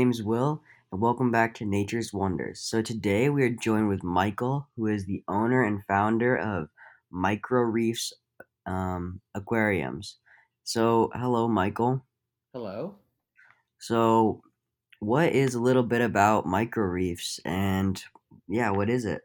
my name is Will, and welcome back to Nature's Wonders. So today we are joined with Michael, who is the owner and founder of Micro Reefs um, Aquariums. So, hello, Michael. Hello. So, what is a little bit about Micro Reefs, and yeah, what is it?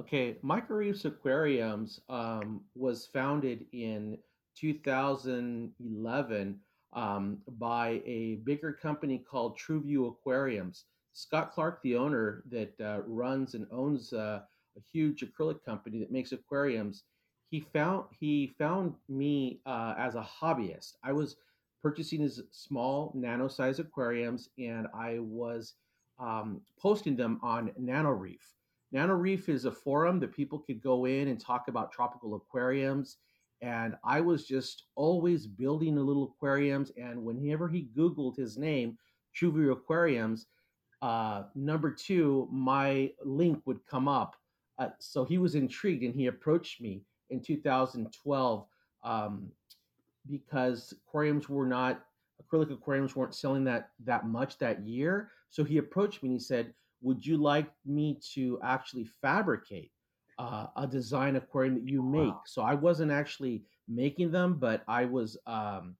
Okay, Micro Reefs Aquariums um, was founded in 2011 um, by a bigger company called TrueView Aquariums. Scott Clark, the owner that uh, runs and owns uh, a huge acrylic company that makes aquariums, he found he found me uh, as a hobbyist. I was purchasing his small nano size aquariums, and I was um, posting them on NanoReef. NanoReef is a forum that people could go in and talk about tropical aquariums and I was just always building the little aquariums. And whenever he Googled his name, TrueView Aquariums, uh, number two, my link would come up. Uh, so he was intrigued and he approached me in 2012 um, because aquariums were not acrylic aquariums weren't selling that that much that year. So he approached me and he said, "Would you like me to actually fabricate uh, a design aquarium that you make. Wow. So I wasn't actually making them, but I was um,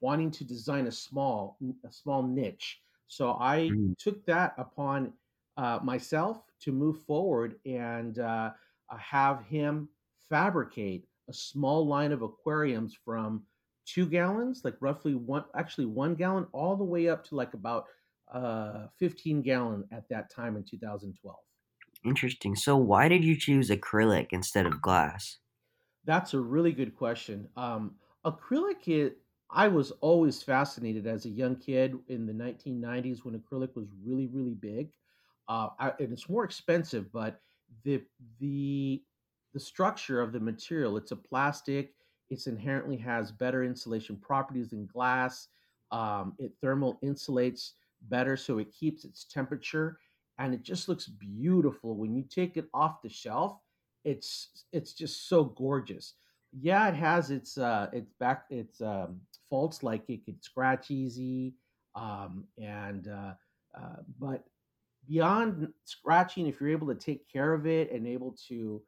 wanting to design a small a small niche. So I mm. took that upon uh, myself to move forward and uh, have him fabricate a small line of aquariums from two gallons, like roughly one, actually one gallon, all the way up to like about uh, 15 gallon at that time in 2012. Interesting. So why did you choose acrylic instead of glass? That's a really good question. Um, acrylic, it, I was always fascinated as a young kid in the 1990s when acrylic was really, really big. Uh, I, and it's more expensive, but the the the structure of the material, it's a plastic. It's inherently has better insulation properties than glass. Um, it thermal insulates better, so it keeps its temperature and it just looks beautiful when you take it off the shelf it's it's just so gorgeous. Yeah it has its uh its back its um faults like it could scratch easy um and uh, uh but beyond scratching if you're able to take care of it and able to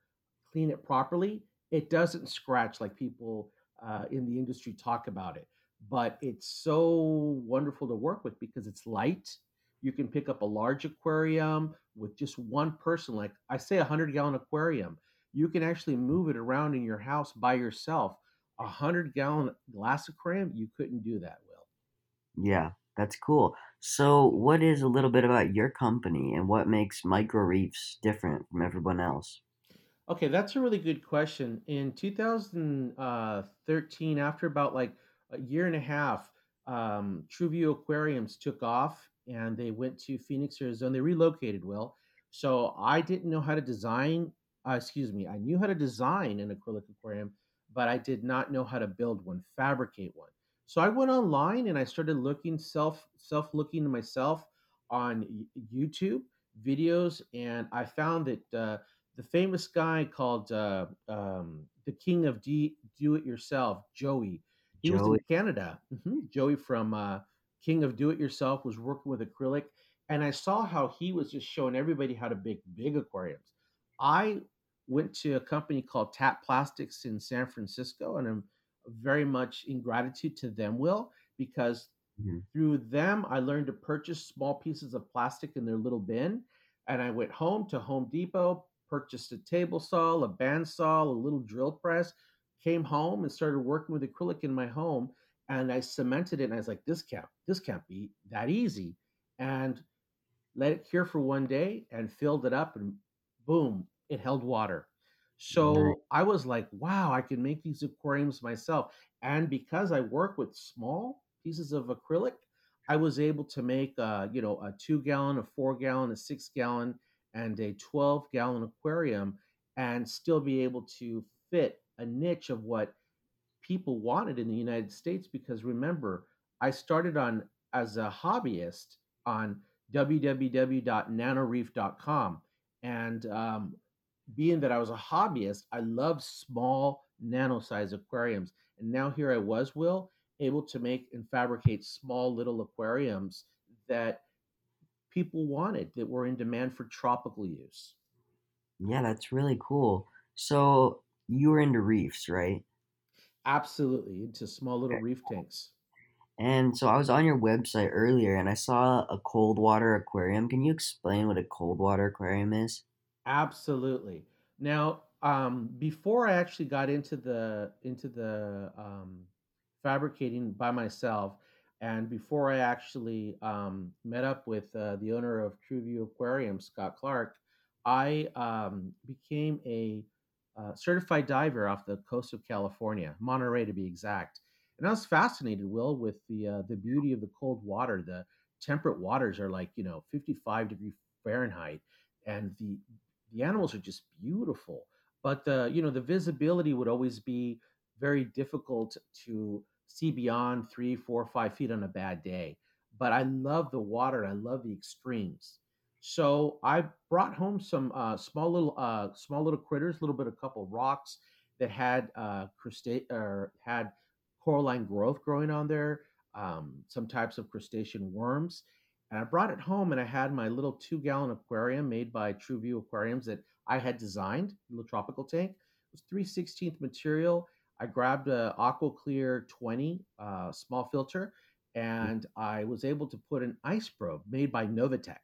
clean it properly it doesn't scratch like people uh, in the industry talk about it. But it's so wonderful to work with because it's light you can pick up a large aquarium with just one person, like I say, a 100 gallon aquarium. You can actually move it around in your house by yourself. A 100 gallon glass aquarium, you couldn't do that, Will. Yeah, that's cool. So, what is a little bit about your company and what makes Micro Reefs different from everyone else? Okay, that's a really good question. In 2013, after about like a year and a half, um, TrueView Aquariums took off and they went to Phoenix, Arizona. They relocated, Will. So I didn't know how to design, uh, excuse me, I knew how to design an acrylic aquarium, but I did not know how to build one, fabricate one. So I went online and I started looking self self looking to myself on YouTube videos, and I found that uh, the famous guy called uh, um, the King of D- Do It Yourself, Joey. He Joey. was in Canada. Mm-hmm. Joey from uh, King of Do It Yourself was working with acrylic, and I saw how he was just showing everybody how to make big aquariums. I went to a company called Tap Plastics in San Francisco, and I'm very much in gratitude to them, Will, because mm-hmm. through them I learned to purchase small pieces of plastic in their little bin. And I went home to Home Depot, purchased a table saw, a bandsaw, a little drill press, came home and started working with acrylic in my home and I cemented it. And I was like, this can't, this can't be that easy. And let it cure for one day and filled it up, and boom, it held water. So I was like, wow, I can make these aquariums myself. And because I work with small pieces of acrylic, I was able to make, uh, you know, a two gallon, a four gallon, a six gallon, and a 12 gallon aquarium and still be able to fit a niche of what people wanted in the United States because remember, I started on as a hobbyist on www.nanoreef.com. And um, being that I was a hobbyist, I loved small nano size aquariums. And now here I was, Will, able to make and fabricate small little aquariums that people wanted that were in demand for tropical use. Yeah, that's really cool. So you were into reefs, right? Absolutely, into small little reef tanks. And so I was on your website earlier and I saw a cold water aquarium. Can you explain what a cold water aquarium is? Absolutely. Now, um, before I actually got into the into the um, fabricating by myself, and before I actually um, met up with uh, the owner of Trueview Aquarium, Scott Clark, I um, became a uh, certified diver off the coast of California, Monterey to be exact. And I was fascinated, Will, with the uh, the beauty of the cold water. The temperate waters are like you know 55 degree Fahrenheit, and the the animals are just beautiful but the you know the visibility would always be very difficult to see beyond three four five feet on a bad day but i love the water i love the extremes so i brought home some uh, small little uh, small little critters a little bit of a couple rocks that had uh, crusta- or had coralline growth growing on there um, some types of crustacean worms and I brought it home and I had my little two gallon aquarium made by TrueView Aquariums that I had designed, a little tropical tank. It was 3 16th material. I grabbed a Aqua Clear 20 uh, small filter and I was able to put an ice probe made by Novatech.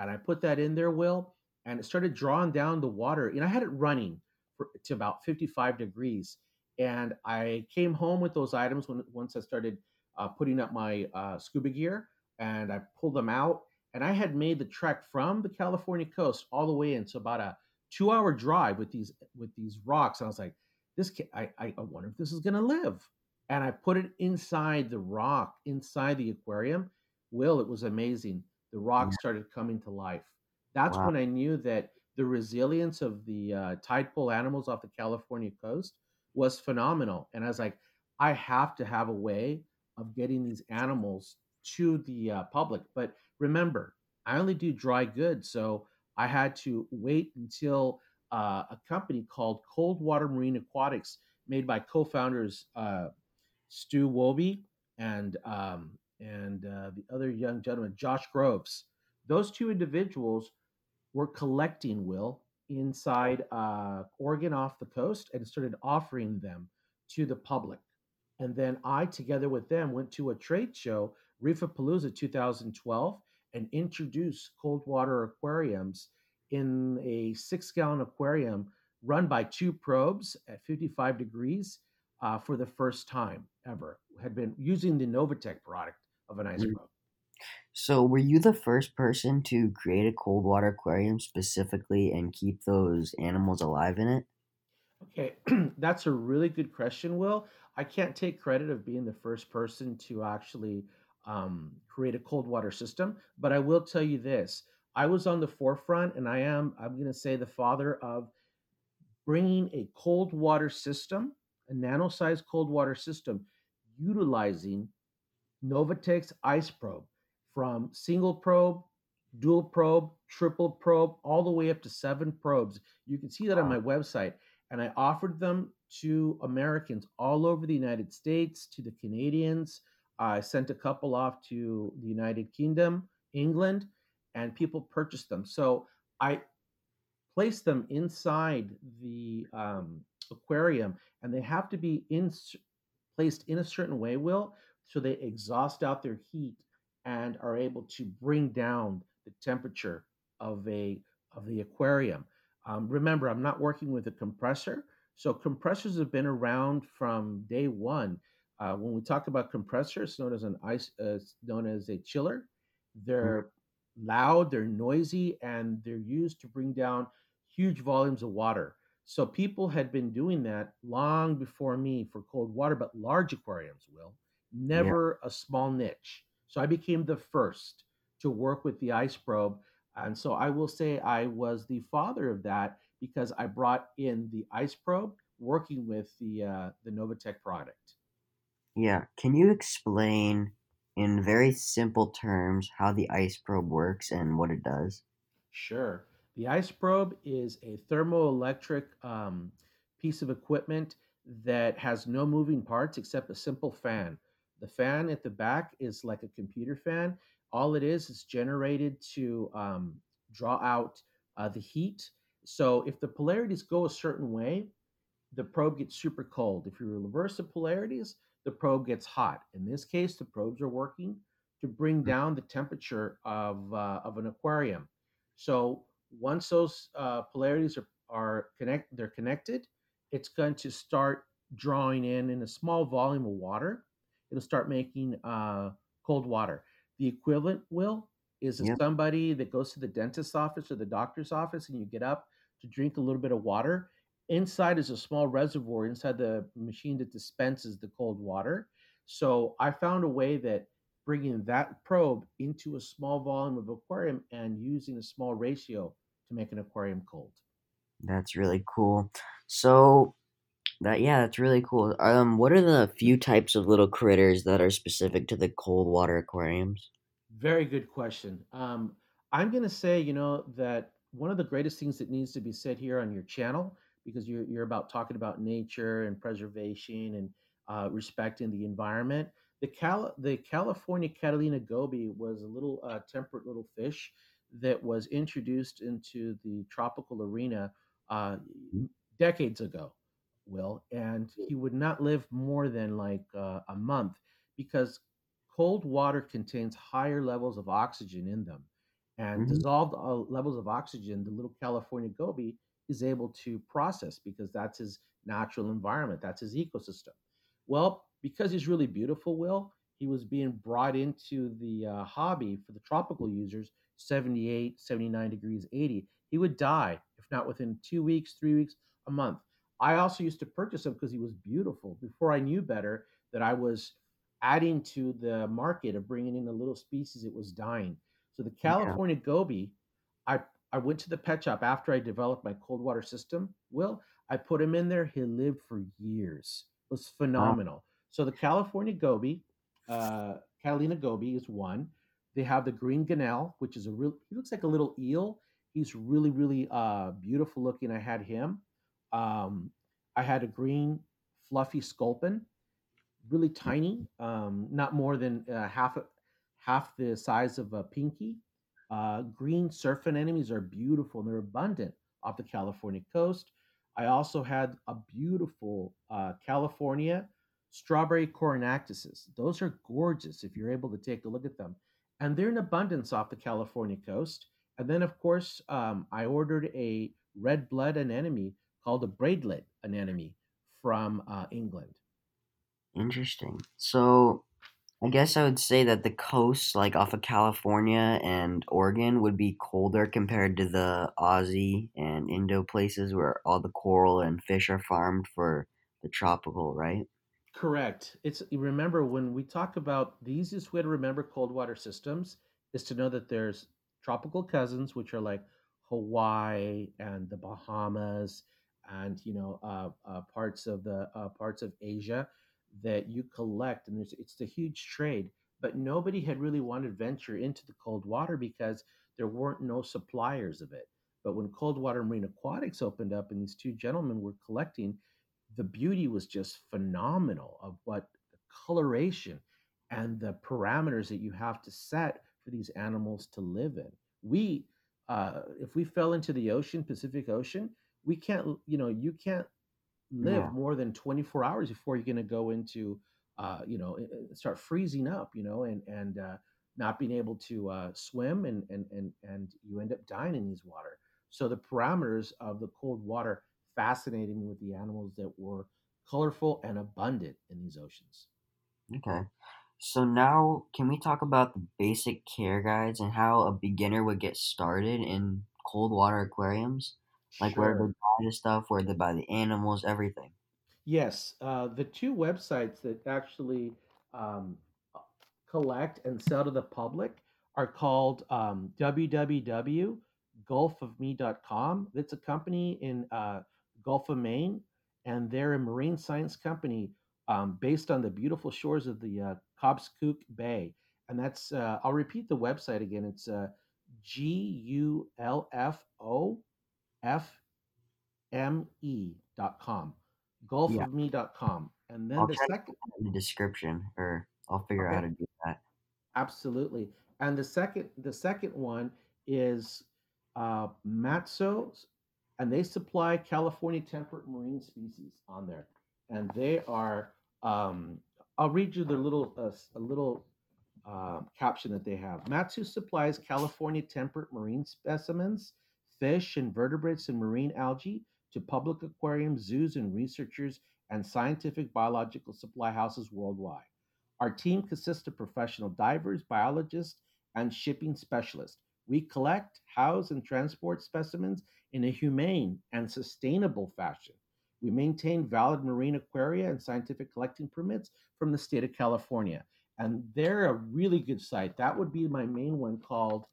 And I put that in there, Will, and it started drawing down the water. And I had it running for, to about 55 degrees. And I came home with those items when once I started uh, putting up my uh, scuba gear and I pulled them out. And I had made the trek from the California coast all the way into about a two hour drive with these with these rocks. And I was like, this can, I, I wonder if this is gonna live. And I put it inside the rock, inside the aquarium. Will, it was amazing. The rock started coming to life. That's Wow. when I knew that the resilience of the uh, tide pool animals off the California coast was phenomenal. And I was like, I have to have a way of getting these animals to the uh, public. But remember, I only do dry goods, so I had to wait until uh, a company called Cold Water Marine Aquatics, made by co-founders uh, Stu Woby and um, and uh, the other young gentleman, Josh Groves. Those two individuals were collecting will inside uh, Oregon off the coast and started offering them to the public. And then I, together with them, went to a trade show, Reefapalooza 2012, and introduced cold water aquariums in a six gallon aquarium run by two probes at 55 degrees uh, for the first time ever. Had been using the Novatech product of an ice Mm. probe. So were you the first person to create a cold water aquarium specifically and keep those animals alive in it? Okay, that's a really good question, Will. I can't take credit of being the first person to actually um, create a cold water system, but I will tell you this. I was on the forefront, and I am, I'm going to say, the father of bringing a cold water system, a nano sized cold water system, utilizing Novatech's ice probe from single probe, dual probe, triple probe, all the way up to seven probes. You can see that on my website. And I offered them to Americans all over the United States, to the Canadians. I sent a couple off to the United Kingdom, England, and people purchased them. So I place them inside the um, aquarium, and they have to be in, placed in a certain way, Will, so they exhaust out their heat and are able to bring down the temperature of a of the aquarium. Um, remember, I'm not working with a compressor, so compressors have been around from day one. Uh, when we talk about compressors, known as an ice, uh, known as a chiller, they're loud, they're noisy, and they're used to bring down huge volumes of water. So people had been doing that long before me for cold water, but large aquariums will Yeah. never a small niche. So I became the first to work with the ice probe. And so I will say I was the father of that because I brought in the ice probe working with the uh, the Novatech product. Yeah. Can you explain in very simple terms how the ice probe works and what it does? Sure. The ice probe is a thermoelectric um, piece of equipment that has no moving parts except a simple fan. The fan at the back is like a computer fan. All it is is generated to um, draw out uh, the heat. So if the polarities go a certain way, the probe gets super cold. If you reverse the polarities, the probe gets hot. In this case, the probes are working to bring down the temperature of, uh, of an aquarium. So once those uh, polarities are, are connect, they're connected, it's going to start drawing in in a small volume of water. It'll start making uh, cold water. The equivalent will is somebody that goes to the dentist's office or the doctor's office and you get up to drink a little bit of water. Inside is a small reservoir inside the machine that dispenses the cold water. So I found a way that bringing that probe into a small volume of aquarium and using a small ratio to make an aquarium cold. That's really cool. So that yeah, that's really cool. Um, what are the few types of little critters that are specific to the cold water aquariums? Very good question. Um, I'm going to say, you know, that one of the greatest things that needs to be said here on your channel, because you're, you're about talking about nature and preservation and uh, respecting the environment. The, Cal- the California Catalina goby was a little uh, temperate little fish that was introduced into the tropical arena uh, Mm, decades ago, Will, and he would not live more than like uh, a month because cold water contains higher levels of oxygen in them. And Mm-hmm. dissolved uh, levels of oxygen, the little California goby is able to process because that's his natural environment, that's his ecosystem. Well, because he's really beautiful, Will, he was being brought into the uh, hobby for the tropical users 78, 79 degrees, 80. He would die if not within two weeks, three weeks, a month. I also used to purchase him because he was beautiful before I knew better that I was adding to the market of bringing in the little species that was dying. So the Yeah. California goby, I I went to the pet shop after I developed my cold water system. Will I put him in there? He lived for years. It was Wow. phenomenal. So the California goby, uh, Catalina goby is one. They have the green gunnel, which is a real. He looks like a little eel. He's really really uh, beautiful looking. I had him. Um, I had a green fluffy sculpin really tiny, um, not more than uh, half half the size of a pinky. Uh, green surf anemones are beautiful and they're abundant off the California coast. I also had a beautiful uh, California strawberry coronactuses. Those are gorgeous if you're able to take a look at them, and they're in abundance off the California coast. And then, of course, um, I ordered a red blood anemone called a beadlet anemone from uh, England. Interesting. So I guess I would say that the coasts, like off of California and Oregon, would be colder compared to the Aussie and Indo places where all the coral and fish are farmed for the tropical, right? Correct. It's remember when we talk about the easiest way to remember cold water systems is to know that there's tropical cousins, which are like Hawaii and the Bahamas, and you know uh, uh, parts of the uh, parts of Asia that you collect, and it's a huge trade. But nobody had really wanted to venture into the cold water because there weren't no suppliers of it. But when cold water marine aquatics opened up, and these two gentlemen were collecting the beauty was just phenomenal of what the coloration and the parameters that you have to set for these animals to live in. We, uh, if we fell into the ocean, Pacific Ocean, we can't, you know, you can't live Yeah. more than 24 hours before you're going to go into, uh, you know, start freezing up, you know, and, and, uh, not being able to uh, swim and, and, and, and you end up dying in these water. So the parameters of the cold water fascinated me with the animals that were colorful and abundant in these oceans. Okay. So now can we talk about the basic care guides and how a beginner would get started in cold water aquariums? Like where they buy the stuff, where they buy the animals, everything. Yes, uh, the two websites that actually um, collect and sell to the public are called um, www.gulfofme.com. It's a company in uh, Gulf of Maine, and they're a marine science company um, based on the beautiful shores of the uh, Cobscook Bay. And that's, uh, I'll repeat the website again. It's uh, G U L F O F me.com, Yeah. gulfofme.com. And then I'll the second, in the description or I'll figure out how to do that. absolutely. and the second the second one is uh, Matsu, and they supply California temperate marine species on there, and they are. Um, I'll read you the little uh, a little uh, caption that they have. Matsu supplies California temperate marine specimens, fish, invertebrates, and marine algae to public aquariums, zoos, and researchers and scientific biological supply houses worldwide. Our team consists of professional divers, biologists, and shipping specialists. We collect, house, and transport specimens in a humane and sustainable fashion. We maintain valid marine aquaria and scientific collecting permits from the state of California. And they're a really good site. That would be my main one called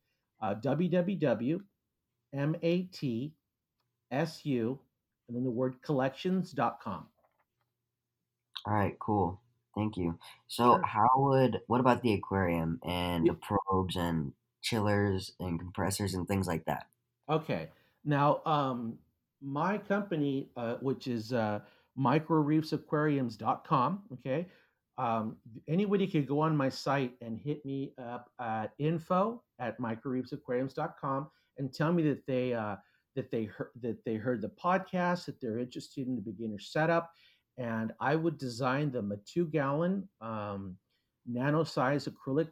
uh, www.matsu, and then the word collections.com. All right, cool. Thank you. So, Sure. how would what about the aquarium and Yeah. the probes and chillers and compressors and things like that? Okay. Now, um, my company, uh, which is uh, microreefsaquariums.com, okay, um, anybody could go on my site and hit me up at info at microreefsaquariums.com and tell me that they uh, that they heard that they heard the podcast, that they're interested in the beginner setup, and I would design them a two gallon um, nano size acrylic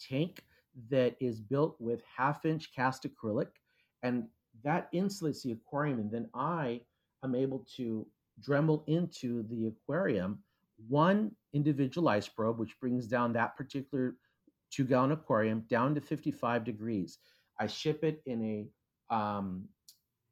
tank that is built with half inch cast acrylic and that insulates the aquarium and then i am able to dremel into the aquarium one individual ice probe which brings down that particular two gallon aquarium down to 55 degrees i ship it in a um,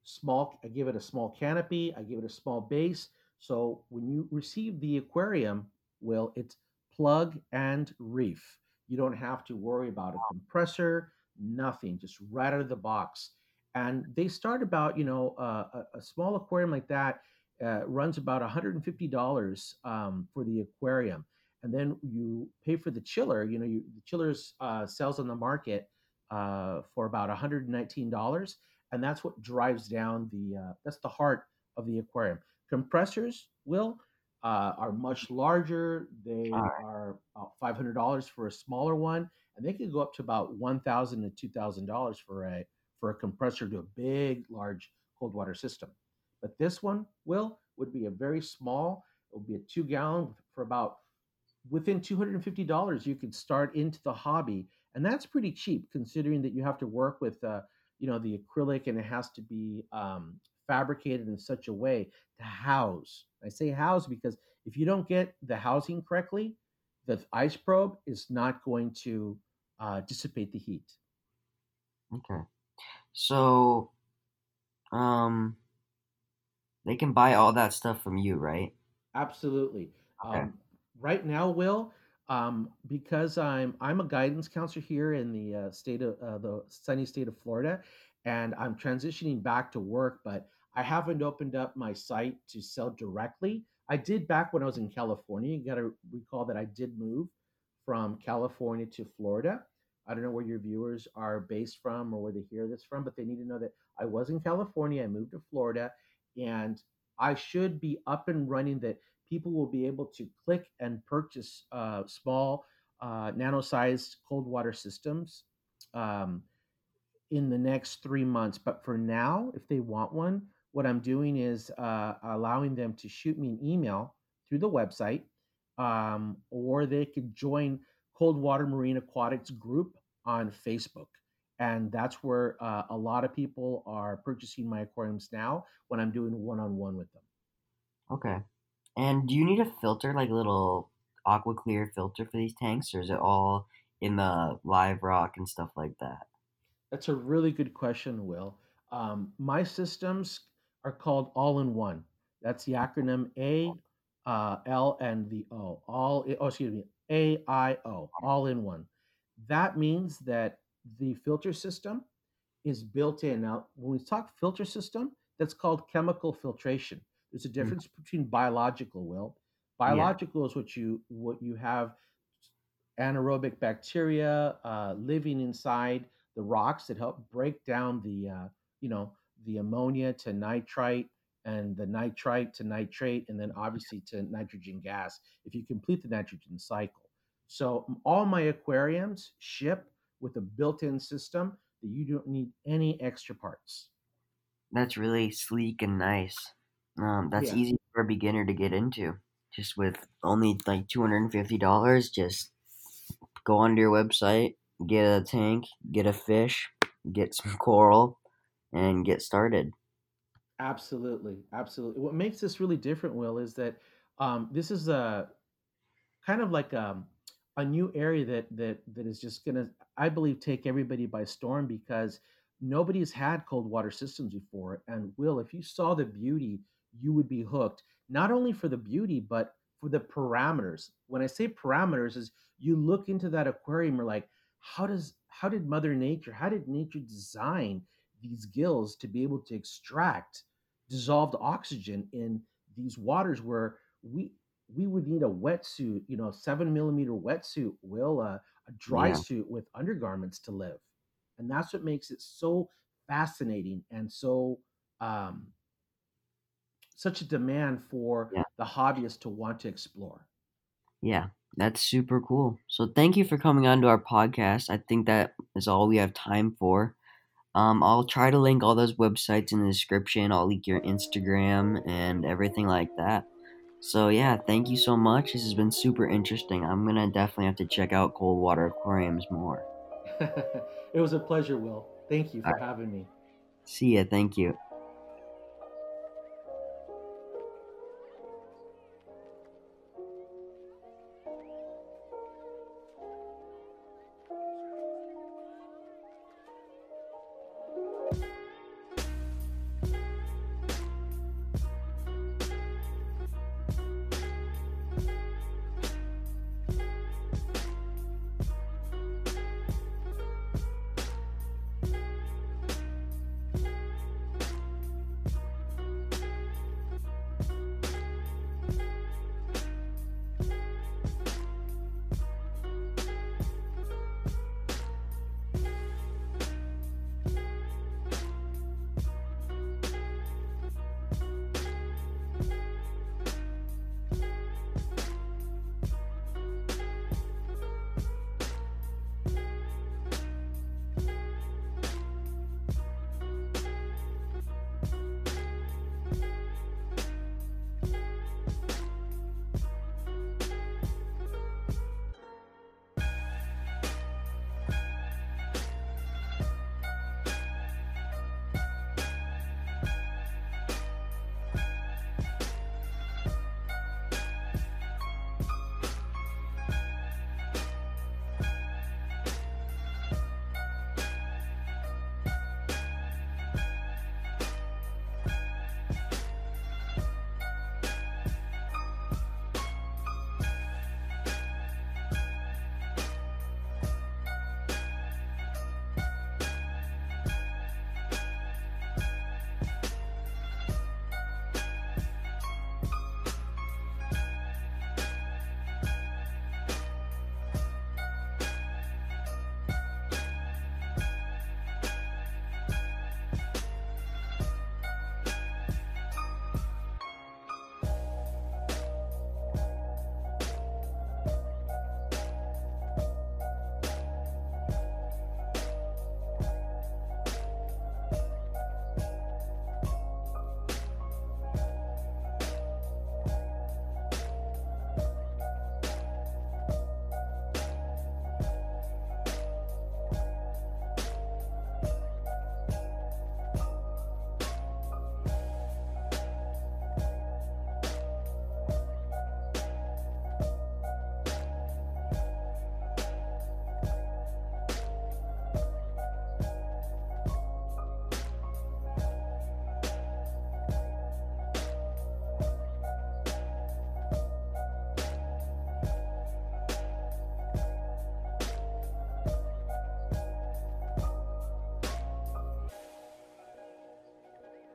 small i give it a small canopy i give it a small base. So when you receive the aquarium will it's plug and reef. You don't have to worry about a compressor nothing just right out of the box. And they start about you know uh, a, a small aquarium like that uh, runs about $150 um, for the aquarium. And then you pay for the chiller you know you, the chiller uh, sells on the market uh, for about $119 and that's what drives down the uh, that's the heart of the aquarium. Compressors will uh, are much larger. They are about $500 for a smaller one and they can go up to about 1000 to $2000 for a for a compressor to a big large cold water system. But this one will would be a very small it would be a two gallon for about within $250 you could start into the hobby and that's pretty cheap considering that you have to work with uh, you know the acrylic and it has to be um, fabricated in such a way to house i say house because if you don't get the housing correctly the ice probe is not going to uh, dissipate the heat Okay. So, um, they can buy all that stuff from you, right? Absolutely. Okay. Um, right now, Will, um, because I'm I'm a guidance counselor here in the uh, state of uh, the sunny state of Florida, and I'm transitioning back to work, but I haven't opened up my site to sell directly. I did back when I was in California. You got to recall that I did move from California to Florida. I don't know where your viewers are based from or where they hear this from, but they need to know that I was in California. I moved to Florida, and I should be up and running that people will be able to click and purchase uh, small uh, nano-sized cold water systems um, in the next three months. But for now, if they want one, what I'm doing is uh, allowing them to shoot me an email through the website, um, or they could join Cold Water Marine Aquatics group on Facebook. And that's where uh, a lot of people are purchasing my aquariums now when I'm doing one on one with them. Okay. And do you need a filter, like a little aqua clear filter for these tanks, or is it all in the live rock and stuff like that? That's a really good question, Will. Um, my systems are called all in one. That's the acronym A, uh, L, and the O. All, oh, excuse me, A, I, O, all in one. That means that the filter system is built in. Now, when we talk filter system, that's called chemical filtration. There's a Mm, difference between biological, Will. Yeah. Biological is what you what you have anaerobic bacteria uh, living inside the rocks that help break down the uh, you know the ammonia to nitrite and the nitrite to nitrate and then obviously to nitrogen gas if you complete the nitrogen cycle so all my aquariums ship with a built-in system that you don't need any extra parts. That's really sleek and nice. Um, that's Yeah, easy for a beginner to get into. Just with only like two hundred and fifty dollars, just go onto your website, get a tank, get a fish, get some coral, and get started. absolutely, absolutely. What makes this really different, Will, is that um, this is a kind of like um, a new area that that that is just gonna, I believe, take everybody by storm because nobody's had cold water systems before. And Will, if you saw the beauty, you would be hooked. Not only for the beauty, but for the parameters. When I say parameters, is you look into that aquarium, you're like, how does how did Mother Nature, how did nature design these gills to be able to extract dissolved oxygen in these waters where we we would need a wetsuit, you know, seven millimeter wetsuit, will uh, a dry Yeah, suit with undergarments to live, and that's what makes it so fascinating and so um, such a demand for yeah, the hobbyist to want to explore. yeah. That's super cool. So thank you for coming on to our podcast. I think that is all we have time for. Um, I'll try to link all those websites in the description. I'll link your Instagram and everything like that. So yeah, thank you so much. This has been super interesting. I'm gonna definitely have to check out cold water aquariums more. it was a pleasure, Will. Thank you for right, having me. see ya. Thank you.